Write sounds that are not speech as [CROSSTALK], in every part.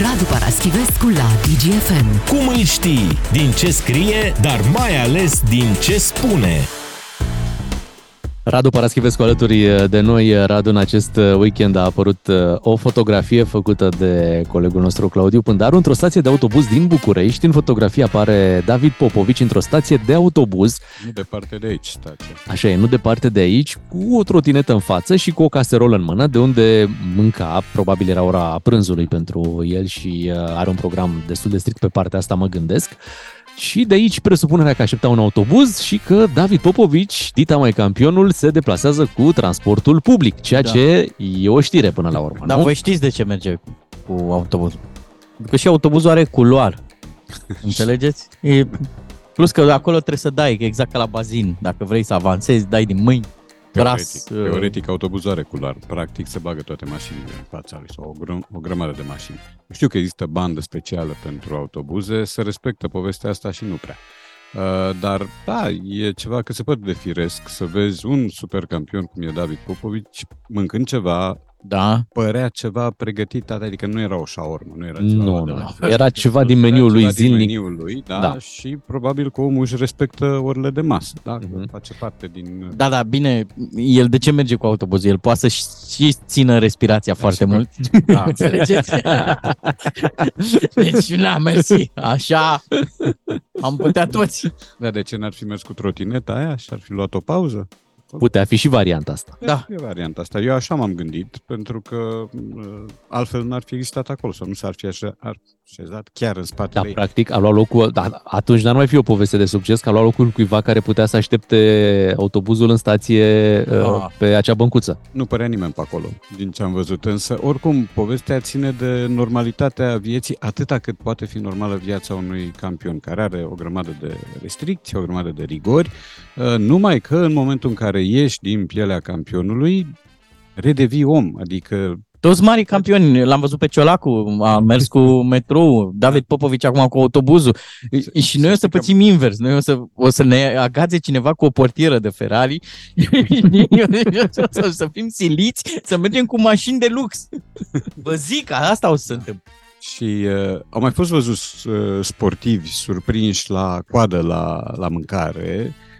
Radu Paraschivescu la DGFM. Cum îl știi? Din ce scrie, dar mai ales din ce spune. Radu Paraschivescu alături de noi. Radu, în acest weekend a apărut uh, o fotografie făcută de colegul nostru Claudiu Pândaru într-o stație de autobuz din București. În fotografie apare David Popovici într-o stație de autobuz. Nu departe de aici stația. Așa e, nu departe de aici, cu o trotinetă în față și cu o caserolă în mână, de unde mânca, probabil era ora prânzului pentru el și uh, are un program destul de strict pe partea asta, mă gândesc. Și de aici presupunerea că aștepta un autobuz și că David Popovici, dita mai campionul, se deplasează cu transportul public, ceea da. ce e o știre până la urmă. Dar nu? voi știți de ce merge cu autobuzul. Că și autobuzul are culoar. [LAUGHS] Înțelegeți? E, plus că acolo trebuie să dai, exact ca la bazin. Dacă vrei să avansezi, dai din mâini. Gras. Teoretic, teoretic autobuzul are culoar. Practic se bagă toate mașinile în fața lui sau o, gră- o grămadă de mașini. Știu că există bandă specială pentru autobuze, se respectă povestea asta și nu prea. Uh, dar, da, e ceva că se poate de firesc să vezi un super campion cum e David Popovici mâncând ceva, Da. părea ceva pregătit, adică nu era o șaormă, nu era ceva Nu, de nu, la- nu. Era ceva din Era meniul lui ceva din zilnic. meniul lui, da, Da. da, și probabil că omul își respectă orele de masă, da, Mhm. mm-hmm. face parte din... Da, da, bine, el de ce merge cu autobuzul? El poate să și țină respirația foarte și- mult. [LAUGHS] Da, [LAUGHS] înțelegeți? [LAUGHS] deci, na, mersi. Așa am putea toți. Da, de ce n-ar fi mers cu trotineta aia și ar fi luat o pauză? Putea fi și varianta asta. Da. E varianta asta. Eu așa m-am gândit, pentru că uh, altfel n-ar fi existat acolo, sau nu s-ar fi așa, ar așezat chiar în Da, spatele ei. practic a luat locul, da, atunci n-ar mai fi o poveste de succes, că a luat locul cuiva care putea să aștepte autobuzul în stație uh, Ah. pe acea băncuță. Nu părea nimeni pe acolo, din ce am văzut. Însă, oricum, povestea ține de normalitatea vieții, atâta cât poate fi normală viața unui campion, care are o grămadă de restricții, o grămadă de rigori, uh, numai că în momentul în care ieși din pielea campionului, redevii om, adică Toți mari campioni, l-am văzut pe Ciolacu, a mers cu metrou, David Popovici acum cu autobuzul și noi o să pățim invers, noi o să, o să ne agațe cineva cu o portieră de Ferrari o [LAUGHS] să, să fim siliți să mergem cu mașini de lux. Vă zic, asta o să se întâmple. Și uh, au mai fost văzuți uh, sportivi surprinși la coadă la, la mâncare, uh,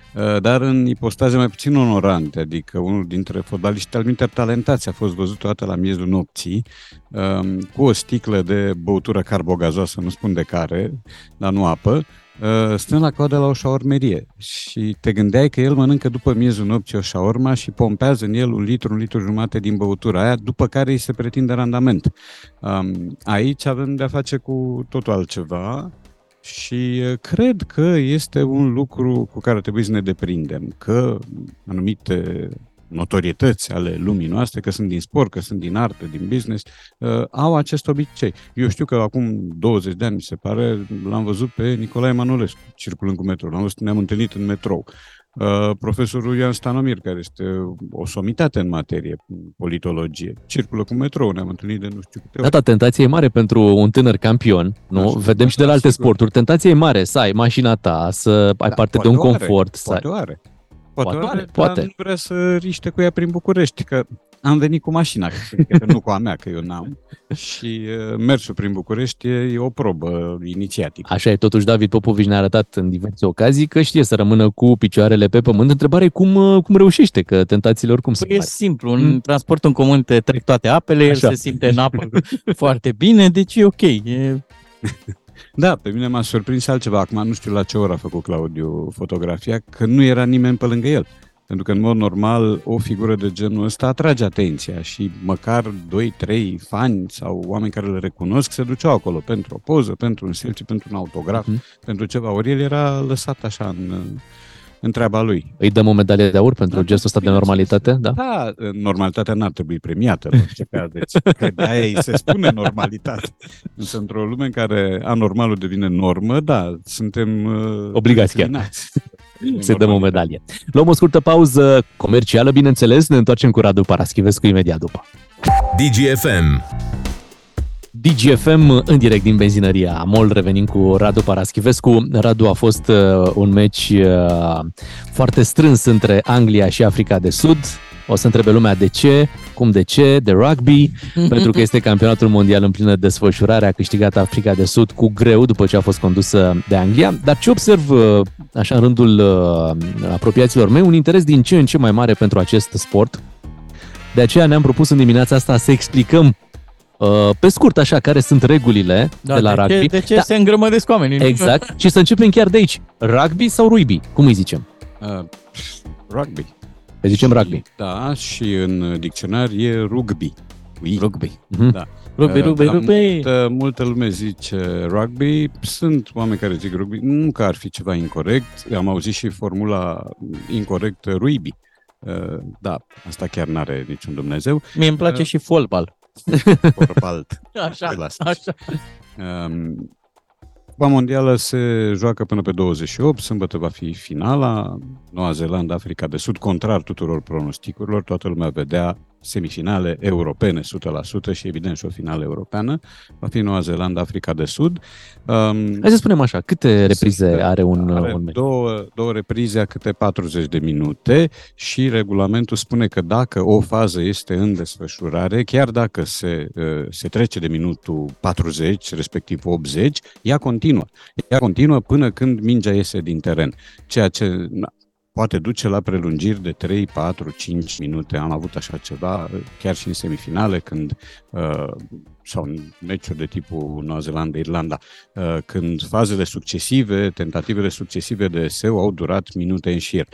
dar în ipostaze mai puțin onorante, adică unul dintre fotbaliști al minter talentați a fost văzut toată la miezul nopții, um, cu o sticlă de băutură carbogazoasă, nu spun de care, dar nu apă, uh, stând la coadă la o șaormerie și te gândeai că el mănâncă după miezul nopții o șaorma și pompează în el un litru, un litru jumate din băutura aia, după care îi se pretinde randament. Um, aici avem de-a face cu totul altceva și uh, cred că este un lucru cu care trebuie să ne deprindem, că anumite notorietăți ale lumii noastre, că sunt din sport, că sunt din artă, din business, uh, au acest obicei. Eu știu că acum 20 de ani, mi se pare, l-am văzut pe Nicolae Manolescu circulând cu metrou. L-am văzut, ne-am întâlnit în metrou. Uh, profesorul Ioan Stanomir, care este o somitate în materie, în politologie, circulă cu metrou, ne-am întâlnit de nu știu câte Da, ori. da, tentația e mare pentru un tânăr campion, nu? Așa, Vedem și de la da, alte sigur. sporturi. Tentația e mare să ai mașina ta, să ai Da, parte de poate un o are, confort. să ai... Poate o are. Poate, Poate o are, are, poate. poate. dar nu vrea să riște cu ea prin București, că am venit cu mașina, că, că nu cu a mea, că eu n-am. Și uh, mersul prin București e, e o probă inițiativă. Așa e, totuși David Popovici ne-a arătat în diverse ocazii că știe să rămână cu picioarele pe pământ. Întrebarea e cum, uh, cum reușește, că tentațiile oricum sunt Păi e mari. simplu, în transportul în comun te trec toate apele, el Așa. se simte în apă [LAUGHS] foarte bine, deci e ok. E... [LAUGHS] Da, pe mine m-a surprins altceva. Acum nu știu la ce oră a făcut Claudiu fotografia, că nu era nimeni pe lângă el. Pentru că, în mod normal, o figură de genul ăsta atrage atenția și măcar 2-3 fani sau oameni care îl recunosc se duceau acolo pentru o poză, pentru un selfie, pentru un autograf, Mhm. pentru ceva. Ori el era lăsat așa în, în treaba lui. Îi dăm o medalie de aur pentru Da, gestul ăsta de bineînțeles. normalitate? Da? Da, normalitatea n-ar trebui premiată în orice caz, deci că de aia îi se spune normalitate. Însă într-o lume în care anormalul devine normă, da, suntem uh, Obligați chiar. disciplinați. [LAUGHS] Să dăm o medalie. Luăm o scurtă pauză comercială, bineînțeles, ne întoarcem cu Radu Paraschivescu imediat după. DGFM. DGFM în direct din benzinăria Amol, revenim cu Radu Paraschivescu. Radu a fost uh, un meci uh, foarte strâns între Anglia și Africa de Sud. O să întrebe lumea de ce, cum de ce, de rugby, [LAUGHS] pentru că este campionatul mondial în plină desfășurare, a câștigat Africa de Sud cu greu după ce a fost condusă de Anglia. Dar ce observ, uh, așa în rândul uh, apropiaților mei, un interes din ce în ce mai mare pentru acest sport. De aceea ne-am propus în dimineața asta să explicăm uh, pe scurt așa care sunt regulile Da, de la de rugby. Ce, de ce Da, se îngrămădesc oamenii? Exact. Și să începem chiar de aici. Rugby sau rugby? Cum îi zicem? Uh, rugby. Îi zicem rugby. Da, și în dicționar e rugby. Ui. Rugby. Mhm. Da. Rugby, Uh, rugby, dar rugby. Multă, multă lume zice rugby. Sunt oameni care zic rugby. Nu că ar fi ceva incorrect. Am auzit și formula incorrectă ruibi. Uh, Da, asta chiar n-are niciun Dumnezeu. Mie îmi place Uh, și fotbal. [LAUGHS] Porpalt. Așa, Te las. așa. Um, Cupa Mondială se joacă până pe 28, sâmbătă va fi finala, Noua Zeelandă, Africa de Sud, contrar tuturor pronosticurilor, toată lumea vedea semifinale europene 100% și evident și o finală europeană, va fi Noua Zeelandă, Africa de Sud. Um, Hai să spunem așa, câte reprize Sunt- are un, are un meci? două, două reprize a câte 40 de minute și regulamentul spune că dacă o fază este în desfășurare, chiar dacă se, uh, se trece de minutul 40, respectiv 80, ea continuă. Ea continuă până când mingea iese din teren, ceea ce na, poate duce la prelungiri de 3, 4, 5 minute. Am avut așa ceva uh, chiar și în semifinale, când uh, sau în meciuri de tipul Noua Zeelandă-Irlanda, uh, când fazele succesive, tentativele succesive de SEU au durat minute în șir.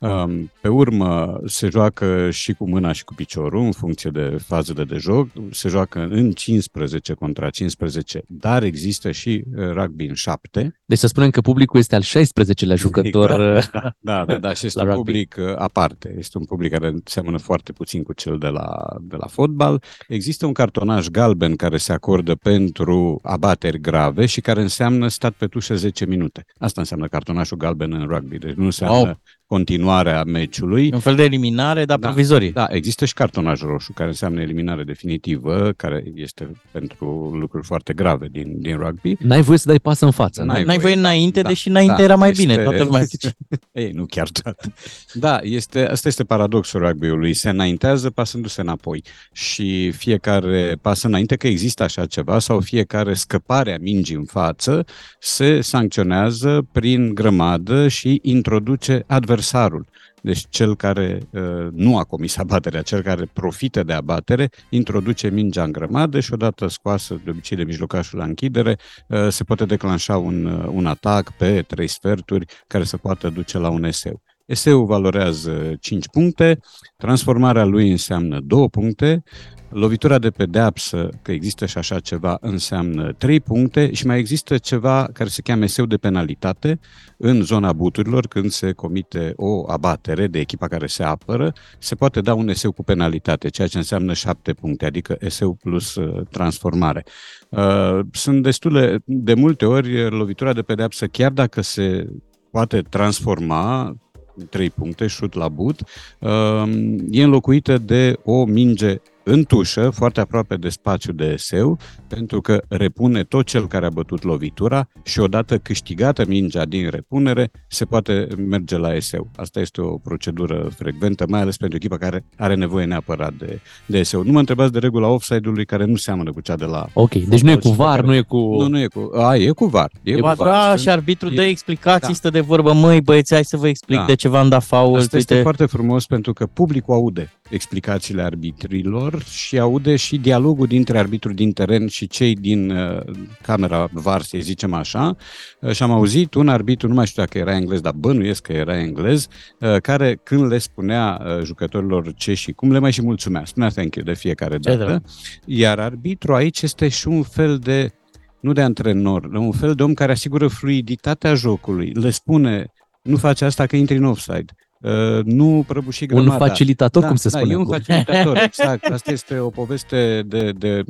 Um, Pe urmă se joacă și cu mâna și cu piciorul în funcție de fazele de joc, se joacă în 15 contra 15, dar există și uh, rugby în 7. Deci să spunem că publicul este al 16-lea jucător. Da, da, da, da și [LAUGHS] este La un rugby. public uh, aparte. Este un public care seamănă foarte puțin cu cel de la, de la fotbal. Există un cartonaj galben care se acordă pentru abateri grave și care înseamnă stat pe tușă 10 minute. Asta înseamnă cartonașul galben în rugby, deci nu înseamnă Wow. Continuarea meciului. Un fel de eliminare, dar Da. provizorie. Da, există și cartonaj roșu, care înseamnă eliminare definitivă, care este pentru lucruri foarte grave din, din rugby. N-ai voie să dai pasă în față. N-ai N-ai voie înainte, Da, deși înainte da, era mai este- bine. Toată lumea zice. [LAUGHS] Ei, nu chiar toată. Da, este, asta este paradoxul rugby-ului. Se înaintează pasându-se înapoi și fiecare pas înainte, că există așa ceva, sau fiecare scăpare a mingii în față, se sancționează prin grămadă și introduce adversarul. Deci cel care uh, nu a comis abaterea, cel care profită de abatere, introduce mingea în grămadă și odată scoasă de obicei de mijlocașul la închidere, uh, se poate declanșa un, uh, un atac pe trei sferturi care se poate duce la un eseu. Eseul valorează 5 puncte, transformarea lui înseamnă 2 puncte, lovitura de pedeapsă, că există și așa ceva, înseamnă 3 puncte și mai există ceva care se cheamă eseu de penalitate în zona buturilor, când se comite o abatere de echipa care se apără, se poate da un eseu cu penalitate, ceea ce înseamnă 7 puncte, adică eseu plus uh, transformare. Uh, sunt destule, de multe ori, lovitura de pedeapsă, chiar dacă se poate transforma 3 puncte, șut la but, uh, e înlocuită de o minge în tușă, foarte aproape de spațiu de eseu, pentru că repune tot cel care a bătut lovitura și odată câștigată mingea din repunere, se poate merge la eseu. Asta este o procedură frecventă, mai ales pentru echipa care are nevoie neapărat de, de eseu. Nu mă întrebați de regula offside-ului care nu seamănă cu cea de la... Ok, deci nu e cu și pe VAR, care- nu e cu... Nu, nu e cu... A, e cu VAR. E, E cu VAR. da, Sunt- și arbitru dă e- explicații, da. stă de vorbă, măi băieți, hai să vă explic Da. de ce v-am dat fault. Asta este uite. foarte frumos pentru că publicul aude explicațiile arbitrilor și aude și dialogul dintre arbitru din teren și cei din uh, camera VAR, să zicem așa. Uh, și am auzit un arbitru, nu mai știu dacă era englez, dar bănuiesc că era englez, uh, care când le spunea uh, jucătorilor ce și cum, le mai și mulțumea. Spunea thank you de fiecare Ce dată. drăguț. Iar arbitru aici este și un fel de nu de antrenor, un fel de om care asigură fluiditatea jocului. Le spune, nu face asta că intri în offside. Uh, nu prăbuși un grămada. facilitator, cum se da, spune e un acum. facilitator, [LAUGHS] exact. Asta este o poveste de, de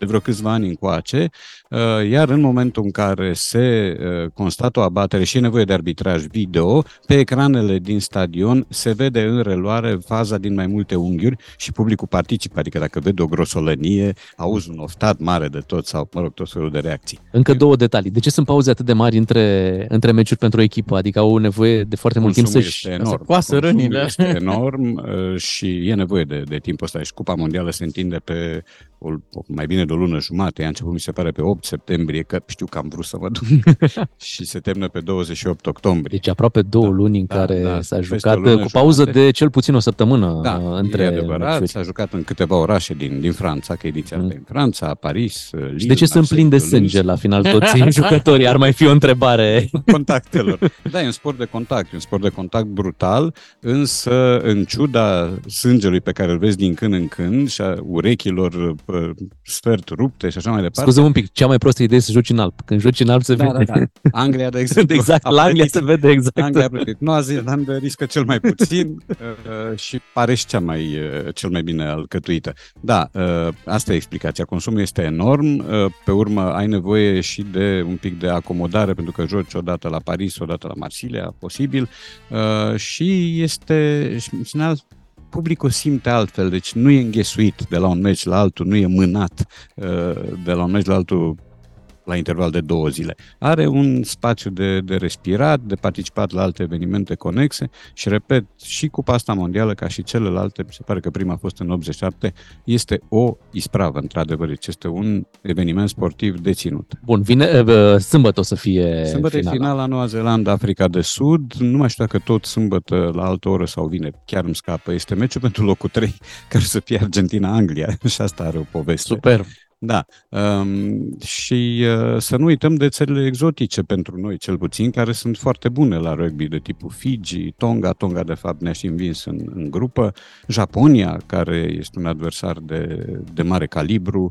de vreo câțiva ani încoace, uh, iar în momentul în care se uh, constată o abatere și e nevoie de arbitraj video, pe ecranele din stadion se vede în reluare faza din mai multe unghiuri și publicul participă, adică dacă vede o grosolănie, auzi un oftat mare de tot sau, mă rog, tot felul de reacții. Încă două detalii. De ce sunt pauze atât de mari între, între meciuri pentru o echipă? Adică au nevoie de foarte mult timp Consumul să-și... este enorm. coasă Consumul rănile. Este enorm uh, și e nevoie de, de timpul ăsta. Și Cupa Mondială se întinde pe o, o- mai bine de o lună jumate. A început, mi se pare, pe 8 septembrie, că știu că am vrut să mă duc. [LAUGHS] și se termină pe 28 octombrie. Deci aproape două Da, luni în da, care da, s-a peste jucat o lună cu pauză jumate. de cel puțin o săptămână Da, uh, între e adevărat, meciuri. s-a jucat în câteva orașe din, din Franța, că ediția Mm. asta e în Franța, Paris, Lille, Și de ce sunt Marseille, plini de Toulouse. sânge la final [LAUGHS] toți jucătorii? Ar mai fi o întrebare. [LAUGHS] contactelor. Da, e un sport de contact, e un sport de contact brutal, însă în ciuda sângelui pe care îl vezi din când în când și a urechilor uh, sfert rupte și așa mai departe. Scuze un pic, cea mai prostă idee e să joci în alb. Când joci în alb se Da, vede. da, da. [LAUGHS] Anglia, de [LAUGHS] exemplu. exact, a la Anglia plătit- se vede exact. Anglia a plătit. Noua Zeelandă riscă cel mai puțin [LAUGHS] uh, și pare și cea mai, uh, cel mai bine alcătuită. Da, uh, asta e explicația. Consumul este enorm, uh, pe urmă ai nevoie și de un pic de acomodare pentru că joci odată la Paris, odată la Marsilia, posibil, uh, și este și în final publicul simte altfel, deci nu e înghesuit de la un meci la altul, nu e mânat uh, de la un meci la altul la interval de două zile. Are un spațiu de, de respirat, de participat la alte evenimente conexe și, repet, și Cupa asta mondială, ca și celelalte, mi se pare că prima a fost în 87, este o ispravă, într-adevăr. Deci este un eveniment sportiv deținut. Bun, vine, uh, sâmbătă o să fie Sâmbătă e finala. finala Noua Zeelandă, Africa de Sud. Nu mai știu dacă tot sâmbătă la altă oră sau vine, chiar îmi scapă. Este meciul pentru locul 3, [LAUGHS] care să fie Argentina-Anglia [LAUGHS] și asta are o poveste. Super. Da, um, și uh, să nu uităm de țările exotice pentru noi, cel puțin, care sunt foarte bune la rugby, de tipul Fiji, Tonga, Tonga de fapt ne-a și învins în, în grupă, Japonia, care este un adversar de, de mare calibru,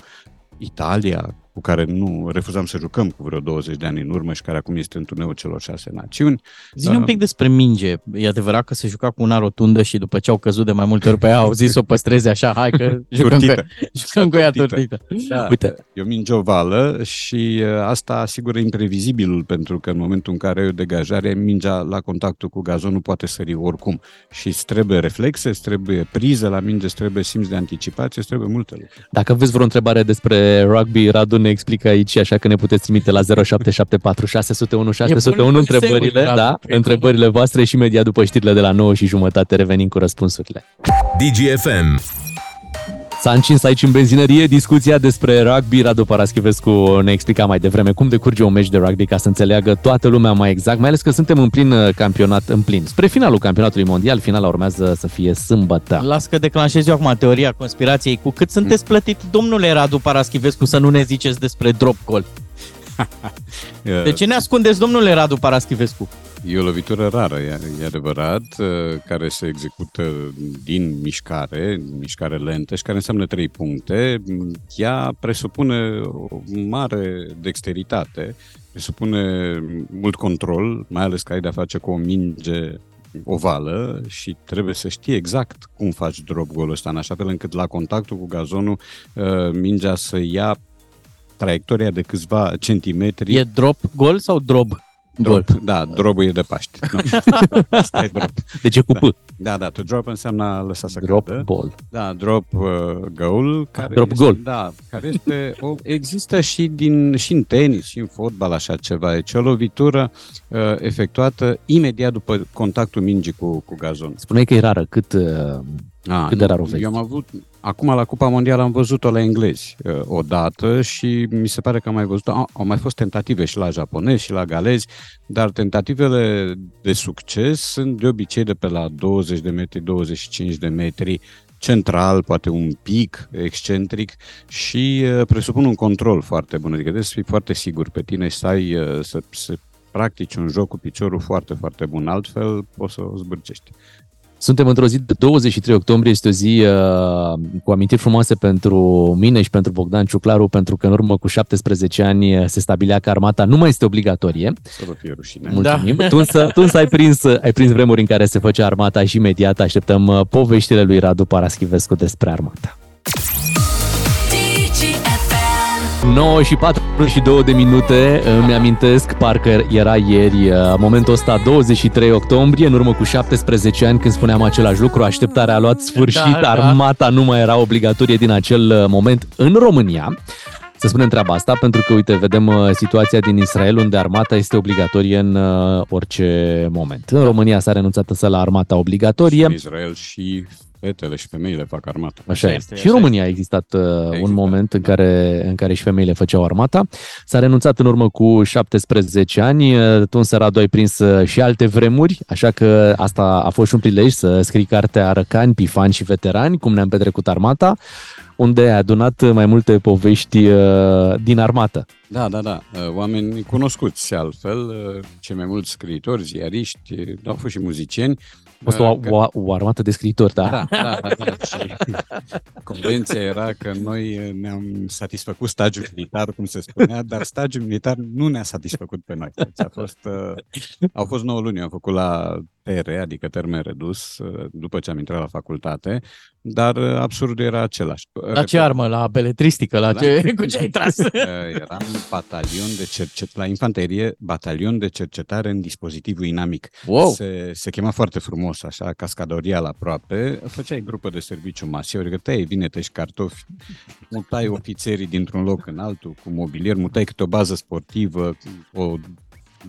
Italia, cu care nu refuzam să jucăm cu vreo 20 de ani în urmă și care acum este în turneul celor șase națiuni. Zi un pic despre minge. E adevărat că se juca cu una rotundă și după ce au căzut de mai multe ori pe ea, au zis să o păstreze așa, hai că [LAUGHS] jucăm cu, Turtită. [LAUGHS] jucăm cu ea Turtită. turtită. Da, Uite. e o minge ovală și uh, asta asigură imprevizibilul, pentru că în momentul în care ai o degajare, mingea la contactul cu gazon nu poate sări oricum. Și îți trebuie reflexe, îți trebuie priză la minge, îți trebuie simț de anticipație, îți trebuie multe lucruri. Dacă aveți vreo întrebare despre rugby, Radu ne explică aici, așa că ne puteți trimite la 0774 601 601 bun întrebările, Radu, da, cred că- întrebările voastre și imediat după știrile de la 9 și jumătate revenim cu răspunsurile. DGFM. S-a încins aici în benzinărie discuția despre rugby. Radu Paraschivescu ne explica mai devreme cum decurge un meci de rugby ca să înțeleagă toată lumea mai exact, mai ales că suntem în plin uh, campionat, în plin. Spre finalul campionatului mondial, finala urmează să fie sâmbătă. Las că declanșez eu acum teoria conspirației. Cu cât sunteți plătit, domnule Radu Paraschivescu, să nu ne ziceți despre drop goal? [LAUGHS] De ce ne ascundeți, domnule Radu Paraschivescu? E o lovitură rară, e, e adevărat, uh, care se execută din mișcare, mișcare lentă și care înseamnă trei puncte. Ea presupune o mare dexteritate, presupune mult control, mai ales că ai de-a face cu o minge ovală și trebuie să știi exact cum faci drop goal ăsta, în așa fel încât la contactul cu gazonul uh, mingea să ia traiectoria de câțiva centimetri. E drop goal sau drob goal? Drop, da, drobul e de Paște. [LAUGHS] Nu. Asta e drop. Deci e cu P. Da, da, to drop înseamnă a lăsa să Drop cadă. ball. Da, drop uh, goal. Care Drop este, goal. Da, care este o, există și, din, și în tenis și în fotbal așa ceva. Deci o lovitură uh, efectuată imediat după contactul mingii cu, cu gazon. Spuneai că e rară. Cât, uh, Ah, Cât de rar o vezi? Eu am avut, acum la Cupa Mondială am văzut-o la englezi uh, odată și mi se pare că am mai văzut au, au mai fost tentative și la japonezi și la galezi, dar tentativele de succes sunt de obicei de pe la 20 de metri, 25 de metri, central, poate un pic excentric și uh, presupun un control foarte bun, adică trebuie să fii foarte sigur pe tine și să ai, uh, să, să practici un joc cu piciorul foarte, foarte bun, altfel poți să o zbârcești. Suntem într-o zi de 23 octombrie, este o zi uh, cu amintiri frumoase pentru mine și pentru Bogdan Ciuclaru, pentru că în urmă cu 17 ani uh, se stabilea că armata nu mai este obligatorie. Să vă fie rușine. Mulțumim. Da. Tu, însă, tu însă ai prins, ai prins vremuri în care se făcea armata și imediat așteptăm uh, poveștile lui Radu Paraschivescu despre armata. 9 și 42 de minute, îmi amintesc, parcă era ieri, uh, momentul ăsta, 23 octombrie, în urmă cu 17 ani, când spuneam același lucru, așteptarea a luat sfârșit, Da, da. armata nu mai era obligatorie din acel uh, moment în România. Să spunem treaba asta, pentru că, uite, vedem uh, situația din Israel, unde armata este obligatorie în uh, orice moment. În România s-a renunțat însă la armata obligatorie. În Israel și fetele și femeile fac armată. Așa Așa este. este, Și în așa România a existat uh, un Există, moment în da. care, în care și femeile făceau armata. S-a renunțat în urmă cu 17 ani. Uh, Tu, însă, Radu, ai prins uh, și alte vremuri, așa că asta a fost și un prilej să scrii cartea Răcani, Pifani și Veterani, cum ne-am petrecut armata, unde ai adunat mai multe povești uh, din armată. Da, da, da. Uh, Oameni cunoscuți altfel, uh, cei mai mulți scriitori, ziariști, uh, au fost și muzicieni. A fost o, Uh, că- o, o armată de scriitori, da? Da, da, da, da. Și [LAUGHS] convenția era că noi uh, ne-am satisfăcut stagiul militar, cum se spunea, dar stagiul militar nu ne-a satisfăcut pe noi. Deci a fost, uh, au fost 9 luni, am făcut la TR, adică termen redus, uh, după ce am intrat la facultate, dar uh, absurdul era același. La ce armă? La beletristică? La Da. ce, cu ce ai tras? [LAUGHS] Uh, Eram batalion de cercet la infanterie, batalion de cercetare în dispozitivul inamic. Wow! Se, se chema foarte frumos, așa, cascadorial aproape. Făceai grupă de serviciu masiv, adică tăiai vinete și cartofi, mutai ofițerii dintr-un loc în altul cu mobilier, mutai câte o bază sportivă, o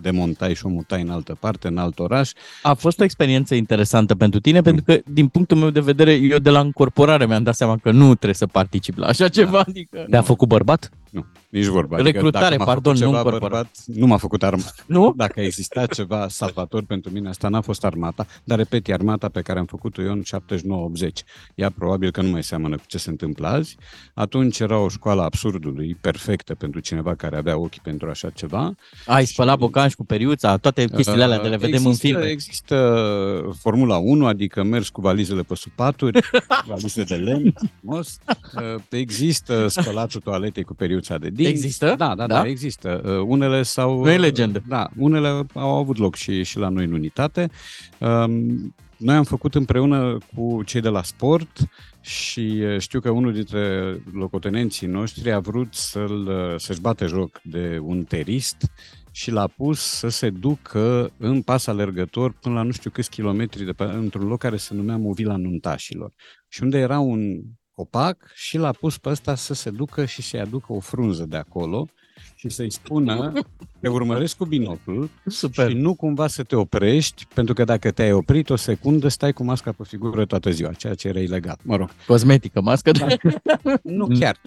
demontai și o mutai în altă parte, în alt oraș. A fost o experiență interesantă pentru tine, pentru că, din punctul meu de vedere, eu de la încorporare mi-am dat seama că nu trebuie să particip la așa ceva. Adică... Te-a făcut bărbat? Nu, nici vorba. Recrutare, dacă m-a făcut pardon, nu ceva încorporare. bărbat, nu m-a făcut armata. Nu? [LAUGHS] Dacă a existat ceva salvator pentru mine, asta n-a fost armata, dar repet, e armata pe care am făcut-o eu în 79-80. Ea probabil că nu mai seamănă cu ce se întâmplă azi. Atunci era o școală absurdului, perfectă pentru cineva care avea ochii pentru așa ceva. Ai spălat bocanci cu periuța, toate chestiile alea de le vedem există, în filme. Există Formula 1, adică mers cu valizele pe supaturi, [LAUGHS] valize de lemn, frumos. Uh, Există spălatul toaletei cu periuța de dinți. Există? Da, da, da, Da? da există. Uh, Unele sau Nu e legendă. Da, unele au avut loc și, și la noi în unitate. Um, Noi am făcut împreună cu cei de la sport și uh, știu că unul dintre locotenenții noștri a vrut să-l, uh, să-și bate joc de un terist și l-a pus să se ducă în pas alergător până la nu știu câți kilometri de pe, într-un loc care se numea Movila Nuntașilor. Și unde era un copac și l-a pus pe ăsta să se ducă și să-i aducă o frunză de acolo și să-i spună te urmăresc cu binoclul Super. și nu cumva să te oprești, pentru că dacă te-ai oprit o secundă, stai cu masca pe figură toată ziua, ceea ce era ilegal. Mă rog, Cosmetică, mască de... [LAUGHS] nu chiar.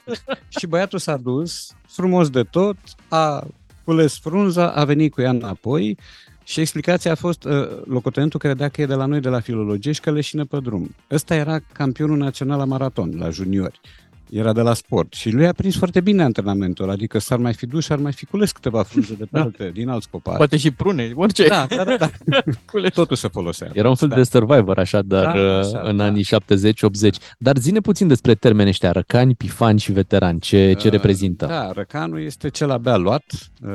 și băiatul s-a dus, frumos de tot, a cules frunza, a venit cu ea înapoi și explicația a fost, uh, locotenentul credea că e de la noi, de la filologie și că leșină pe drum. Ăsta era campionul național la maraton, la juniori. Era de la sport și lui a prins foarte bine antrenamentul, adică s-ar mai fi dus și ar mai fi cules câteva frunze de pe alte, din alți copaci. Poate și prune, orice. Da, da, da, da. [LAUGHS] Cule. Totul se folosea. Era un fel da. de survivor, așa, dar Da, uh, așa, în da. anii 70-80. Dar zine puțin despre termeni ăștia, răcani, pifani și veterani. Ce, ce Uh, reprezintă? Da, răcanul este cel abia luat. uh,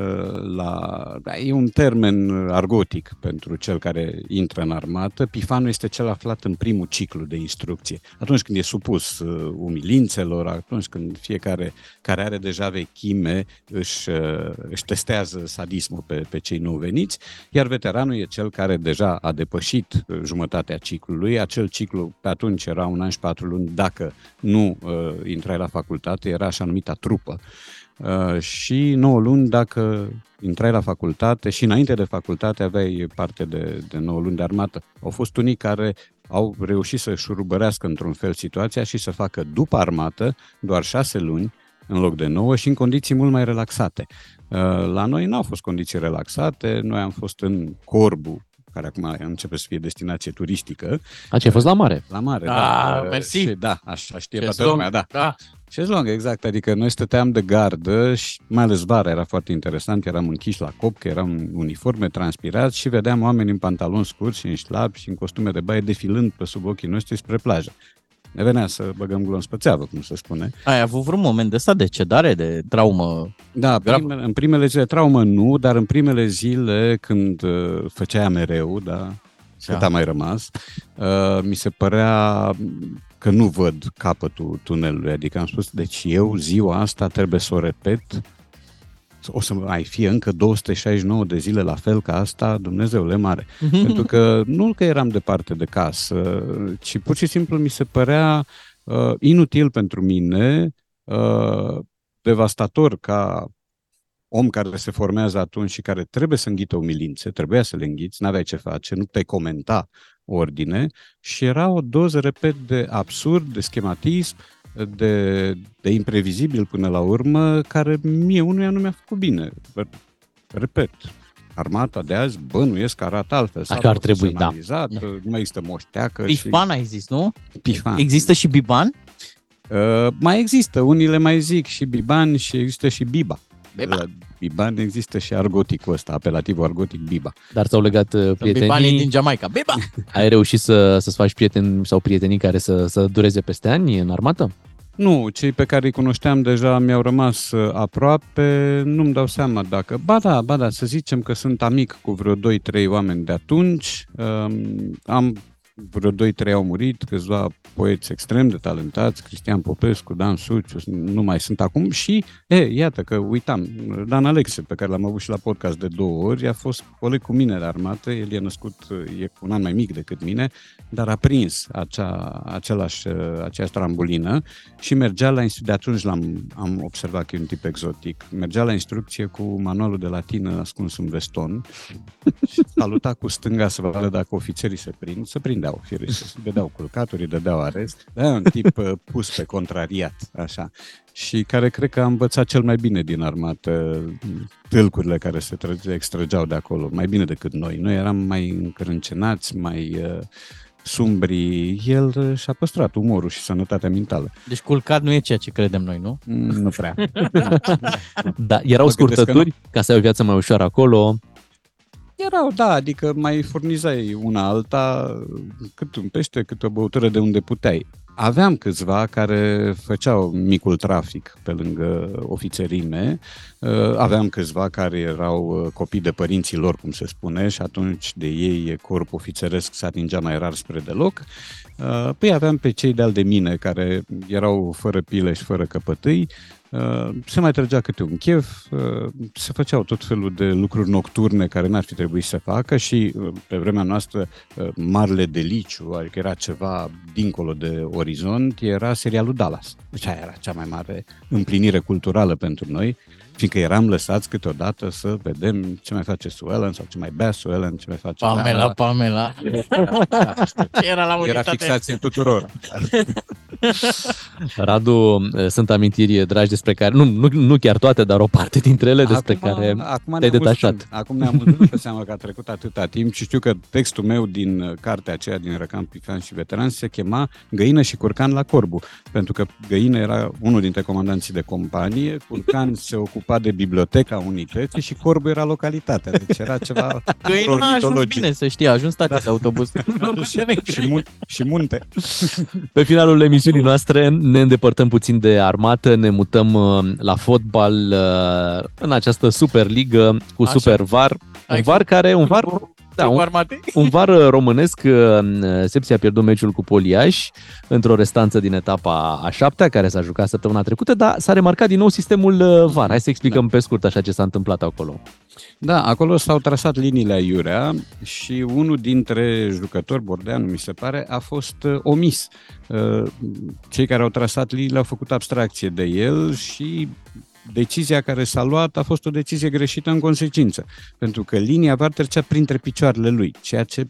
La, da, e un termen argotic pentru cel care intră în armată. Pifanul este cel aflat în primul ciclu de instrucție. Atunci când e supus uh, umilințelor, atunci când fiecare care are deja vechime își, uh, își testează sadismul pe, pe cei nou veniți, iar veteranul e cel care deja a depășit uh, jumătatea ciclului. Acel ciclu pe atunci era un an și patru luni, dacă nu uh, intrai la facultate, era așa numita trupă. Uh, și 9 luni dacă intrai la facultate și înainte de facultate aveai parte de, de 9 luni de armată. Au fost unii care au reușit să șurubărească într-un fel situația și să facă după armată doar 6 luni în loc de 9 și în condiții mult mai relaxate. Uh, La noi n-au fost condiții relaxate, noi am fost în Corbu, care acum începe să fie destinație turistică, A, ce ai fost la mare? la mare. Ah, da. mersi. Și, da, așa știe toată Șezlong. lumea, da. Da. Șezlong, exact, adică noi stăteam de gardă și mai ales vara era foarte interesant, eram închiși la cop, că eram în uniforme, transpirați și vedeam oameni în pantaloni scurți și în șlapi și în costume de baie defilând pe sub ochii noștri spre plajă. Ne venea să băgăm glon pe țeavă, cum se spune. Ai avut vreun moment de ăsta de cedare, de traumă? Da, Grav. prime, în primele zile traumă nu, dar în primele zile când uh, făcea mereu, da, cât Da. a mai rămas, uh, mi se părea că nu văd capătul tunelului. Adică am spus, deci eu ziua asta trebuie să o repet o să mai fie încă 269 de zile la fel ca asta, Dumnezeule mare. Pentru că nu că eram departe de casă, ci pur și simplu mi se părea uh, inutil pentru mine, uh, devastator ca om care se formează atunci și care trebuie să înghită umilințe, trebuia să le înghiți, n-aveai ce face, nu te comenta ordine și era o doză, repet, de absurd, de schematism, de, de imprevizibil până la urmă, care mie unuia nu mi-a făcut bine. Repet, armata de azi bănuiesc că arată altfel. Așa ar trebui, da. Nu mai există moșteacă. Pifan și... ai zis, nu? Pifan. Există și Biban? Uh, mai există, unii le mai zic și Biban și există și Biba. Biba. La Biban există și argoticul ăsta, apelativul argotic Biba. Dar ți-au legat uh, prietenii... Biban e din Jamaica, Biba! [LAUGHS] Ai reușit să, să-ți faci prieteni sau prietenii care să, să dureze peste ani în armată? Nu, cei pe care îi cunoșteam deja mi-au rămas uh, aproape, nu-mi dau seama dacă... Ba da, ba da, să zicem că sunt amic cu vreo 2-3 oameni de atunci. Um, am vreo 2-3 au murit, câțiva poeți extrem de talentați, Cristian Popescu, Dan Suciu, nu mai sunt acum și, e, iată că uitam, Dan Alexe, pe care l-am avut și la podcast de două ori, a fost coleg cu mine de armată, el e născut, e un an mai mic decât mine, dar a prins acea, același, aceeași trambulină și mergea la instrucție, de atunci l-am am observat că e un tip exotic, mergea la instrucție cu manualul de latină ascuns în veston și [LAUGHS] saluta cu stânga să vadă dacă ofițerii se prind, se prindeau, firește, se [LAUGHS] vedeau culcaturi, dădeau arest, da, un tip uh, pus pe contrariat, așa, și care cred că a învățat cel mai bine din armată tâlcurile care se extrageau de acolo, mai bine decât noi. Noi eram mai încrâncenați, mai uh, sumbri, el și-a păstrat umorul și sănătatea mentală. Deci culcat nu e ceea ce credem noi, nu? Mm, nu prea. [LAUGHS] da, erau mă scurtături ca să ai o viață mai ușoară acolo. Erau, da, adică mai furnizai una alta, cât un pește, cât o băutură de unde puteai. Aveam câțiva care făceau micul trafic pe lângă ofițerii mei, uh, aveam câțiva care erau uh, copii de părinții lor, cum se spune, și atunci de ei corpul ofițeresc se atingea mai rar spre deloc. Uh, păi aveam pe cei de-al de mine care erau fără pile și fără căpătâi, se mai trăgea câte un chef, se făceau tot felul de lucruri nocturne care n-ar fi trebuit să facă și pe vremea noastră marele deliciu, adică era ceva dincolo de orizont, era serialul Dallas. Deci aia era cea mai mare împlinire culturală pentru noi fiindcă eram lăsați câteodată să vedem ce mai face Suelen sau ce mai bea Suelen, ce mai face... Pamela, da, Pamela. ce [LAUGHS] era la Era fixație tuturor. [LAUGHS] Radu, sunt amintiri dragi despre care, nu, nu, nu chiar toate, dar o parte dintre ele despre acum, care acum te-ai detașat. Acum ne-am văzut pe seama că a trecut atâta timp și știu că textul meu din cartea aceea din Răcan, Pifan și Veteran se chema Găină și Curcan la Corbu, pentru că Găină era unul dintre comandanții de companie, Curcan se ocupa ocupat de biblioteca unității și Corbu era localitatea. Deci era ceva [LAUGHS] Găina a ajuns bine, să știi, a ajuns stația da. de autobuz. [LAUGHS] și, mun- și munte. [LAUGHS] Pe finalul emisiunii noastre ne îndepărtăm puțin de armată, ne mutăm uh, la fotbal uh, în această Superligă cu Așa. Super VAR. Un VAR care, un VAR da, un, un var uh, românesc, uh, Sepsia a pierdut meciul cu Poliaș într-o restanță din etapa a șaptea, care s-a jucat săptămâna trecută, dar s-a remarcat din nou sistemul uh, VAR. Hai să explicăm da. pe scurt așa ce s-a întâmplat acolo. Da, acolo s-au trasat liniile aiurea și unul dintre jucători, Bordeanu mi se pare, a fost omis. Cei care au trasat liniile au făcut abstracție de el și decizia care s-a luat a fost o decizie greșită în consecință, pentru că linia va trecea printre picioarele lui, ceea ce,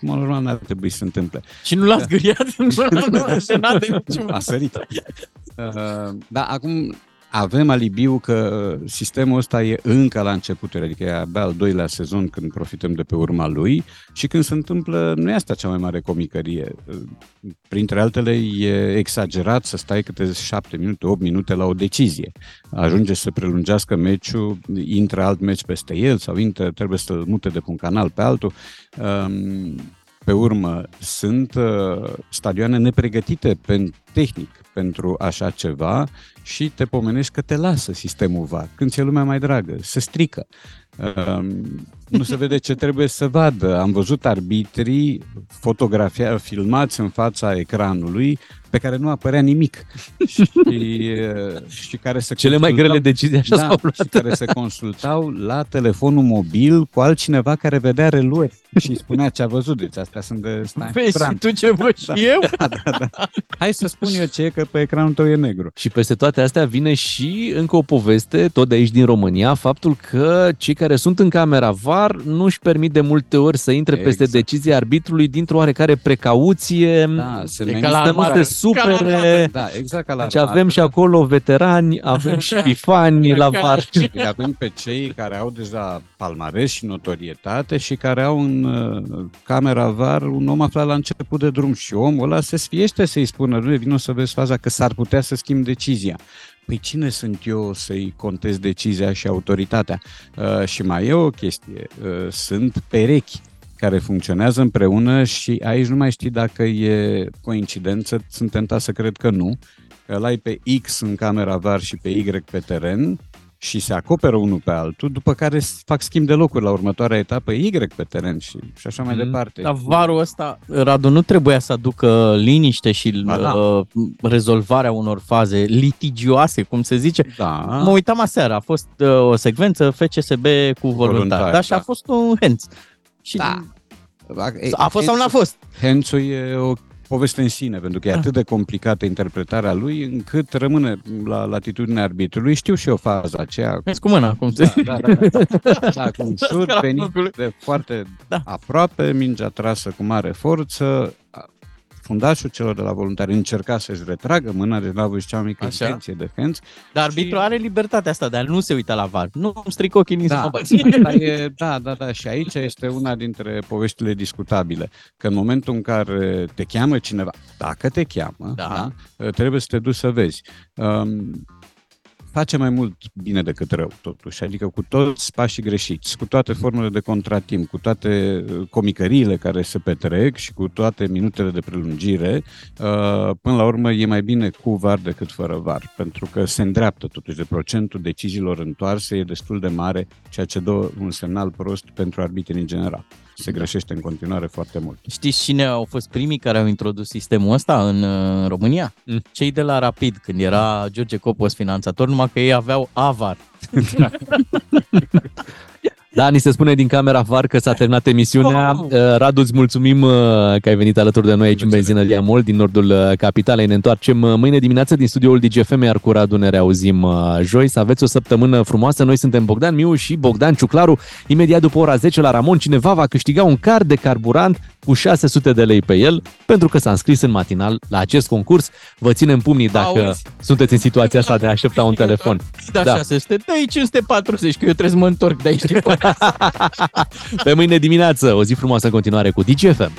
mă normal, n-ar trebui să se întâmple. Și nu l-a zgâriat? [LAUGHS] [LAUGHS] a sărit. [LAUGHS] Uh, da, acum avem alibiu că sistemul ăsta e încă la începuturi, adică e abia al doilea sezon când profităm de pe urma lui și când se întâmplă, nu e asta cea mai mare comicărie. Printre altele, e exagerat să stai câte șapte minute, 8 minute la o decizie. Ajunge să prelungească meciul, intră alt meci peste el sau intră, trebuie să-l mute de pe un canal pe altul. Um, pe urmă, sunt uh, stadioane nepregătite pen, tehnic pentru așa ceva și te pomenești că te lasă sistemul VAR. Când ți-e lumea mai dragă, se strică. Uh, nu se vede ce trebuie să vadă. Am văzut arbitrii fotografia, filmați în fața ecranului, pe care nu apărea nimic și, uh, și care se Cele mai grele decizii așa da, s-au luat. și care se consultau la telefonul mobil cu altcineva care vedea reluări și îi spunea ce a văzut. Deci astea sunt de stai, Vezi ecran. și tu ce văd și eu? [LAUGHS] Da, da, da. Hai să spun eu ce e, că pe ecranul tău e negru. Și peste toate astea vine și încă o poveste, tot de aici din România, faptul că cei care sunt în camera VAR nu își permit de multe ori să intre peste Exact. decizia arbitrului dintr-o oarecare precauție. Da, se E menține- ca la să nu armată. te supere. Da, exact ca la Deci avem și acolo veterani, avem și bifani la VAR. Îi avem pe cei care au deja palmares și notorietate și care au în uh, camera VAR un om aflat la început de drum și omul ăla se sfiește să-i spună, nu vino să vezi faza că s-ar putea să schimb decizia. Păi cine sunt eu să-i contez decizia și autoritatea? Uh, și mai e o chestie, uh, sunt perechi care funcționează împreună și aici nu mai știi dacă e coincidență, sunt tentat să cred că nu, că ăla e pe X în camera VAR și pe Y pe teren și se acoperă unul pe altul, după care s- fac schimb de locuri la următoarea etapă Y pe teren și, și așa mai Mhm. departe. Dar varul ăsta, Radu, nu trebuia să aducă liniște și Ba da. uh, rezolvarea unor faze litigioase, cum se zice. Da, Mă uitam aseară, a fost uh, o secvență FCSB cu voluntari, Voluntari, da, și a da. fost un hands. Și Da. a fost sau n-a fost? Hențul e o poveste în sine, pentru că e atât de complicată interpretarea lui, încât rămâne la latitudinea arbitrului. Știu și eu faza aceea. Vezi cu mâna, cum se Da, da, da. da. da cu un [LAUGHS] șut Scala venit locului. de foarte Da. aproape, mingea trasă cu mare forță, fundașul celor de la voluntari încerca să-și retragă mâna, deci n-a avut și cea mai mică Așa. intenție de hands. Dar arbitrul are libertatea asta de a nu se uita la var. Nu îmi stric ochii nici să mă Da, băți. [LAUGHS] da, e, da, da, da, și aici este una dintre poveștile discutabile, că în momentul în care te cheamă cineva, dacă te cheamă, Da. da, trebuie să te duci să vezi. Um, face mai mult bine decât rău, totuși. Adică cu toți pașii greșiți, cu toate formele de contratimp, cu toate uh, comicăriile care se petrec și cu toate minutele de prelungire, uh, până la urmă e mai bine cu VAR decât fără VAR, pentru că se îndreaptă totuși de procentul deciziilor întoarse, e destul de mare, ceea ce dă un semnal prost pentru arbitrii în general. Se greșește în continuare foarte mult. Știți cine au fost primii care au introdus sistemul ăsta în uh, România? Mm. Cei de la Rapid, când era George Copos finanțator, numai că ei aveau avar. Da, [LAUGHS] ni se spune din camera VAR că s-a terminat emisiunea. Oh! Uh, Radu, îți mulțumim uh, că ai venit alături de noi aici în benzinăria Mol, din nordul uh, capitalei. Ne întoarcem uh, mâine dimineață din studioul DGFM, iar cu Radu ne reauzim uh, joi. Să aveți o săptămână frumoasă. Noi suntem Bogdan Miu și Bogdan Ciuclaru. Imediat după ora 10 la Ramon, cineva va câștiga un card de carburant cu 600 de lei pe el, pentru că s-a înscris în matinal la acest concurs. Vă ținem pumnii dacă Auzi? sunteți în situația asta de a aștepta un telefon. Da, Da. da. 600, dă 540, că eu trebuie să mă întorc de aici. [LAUGHS] Pe mâine dimineață, o zi frumoasă în continuare cu DGFM.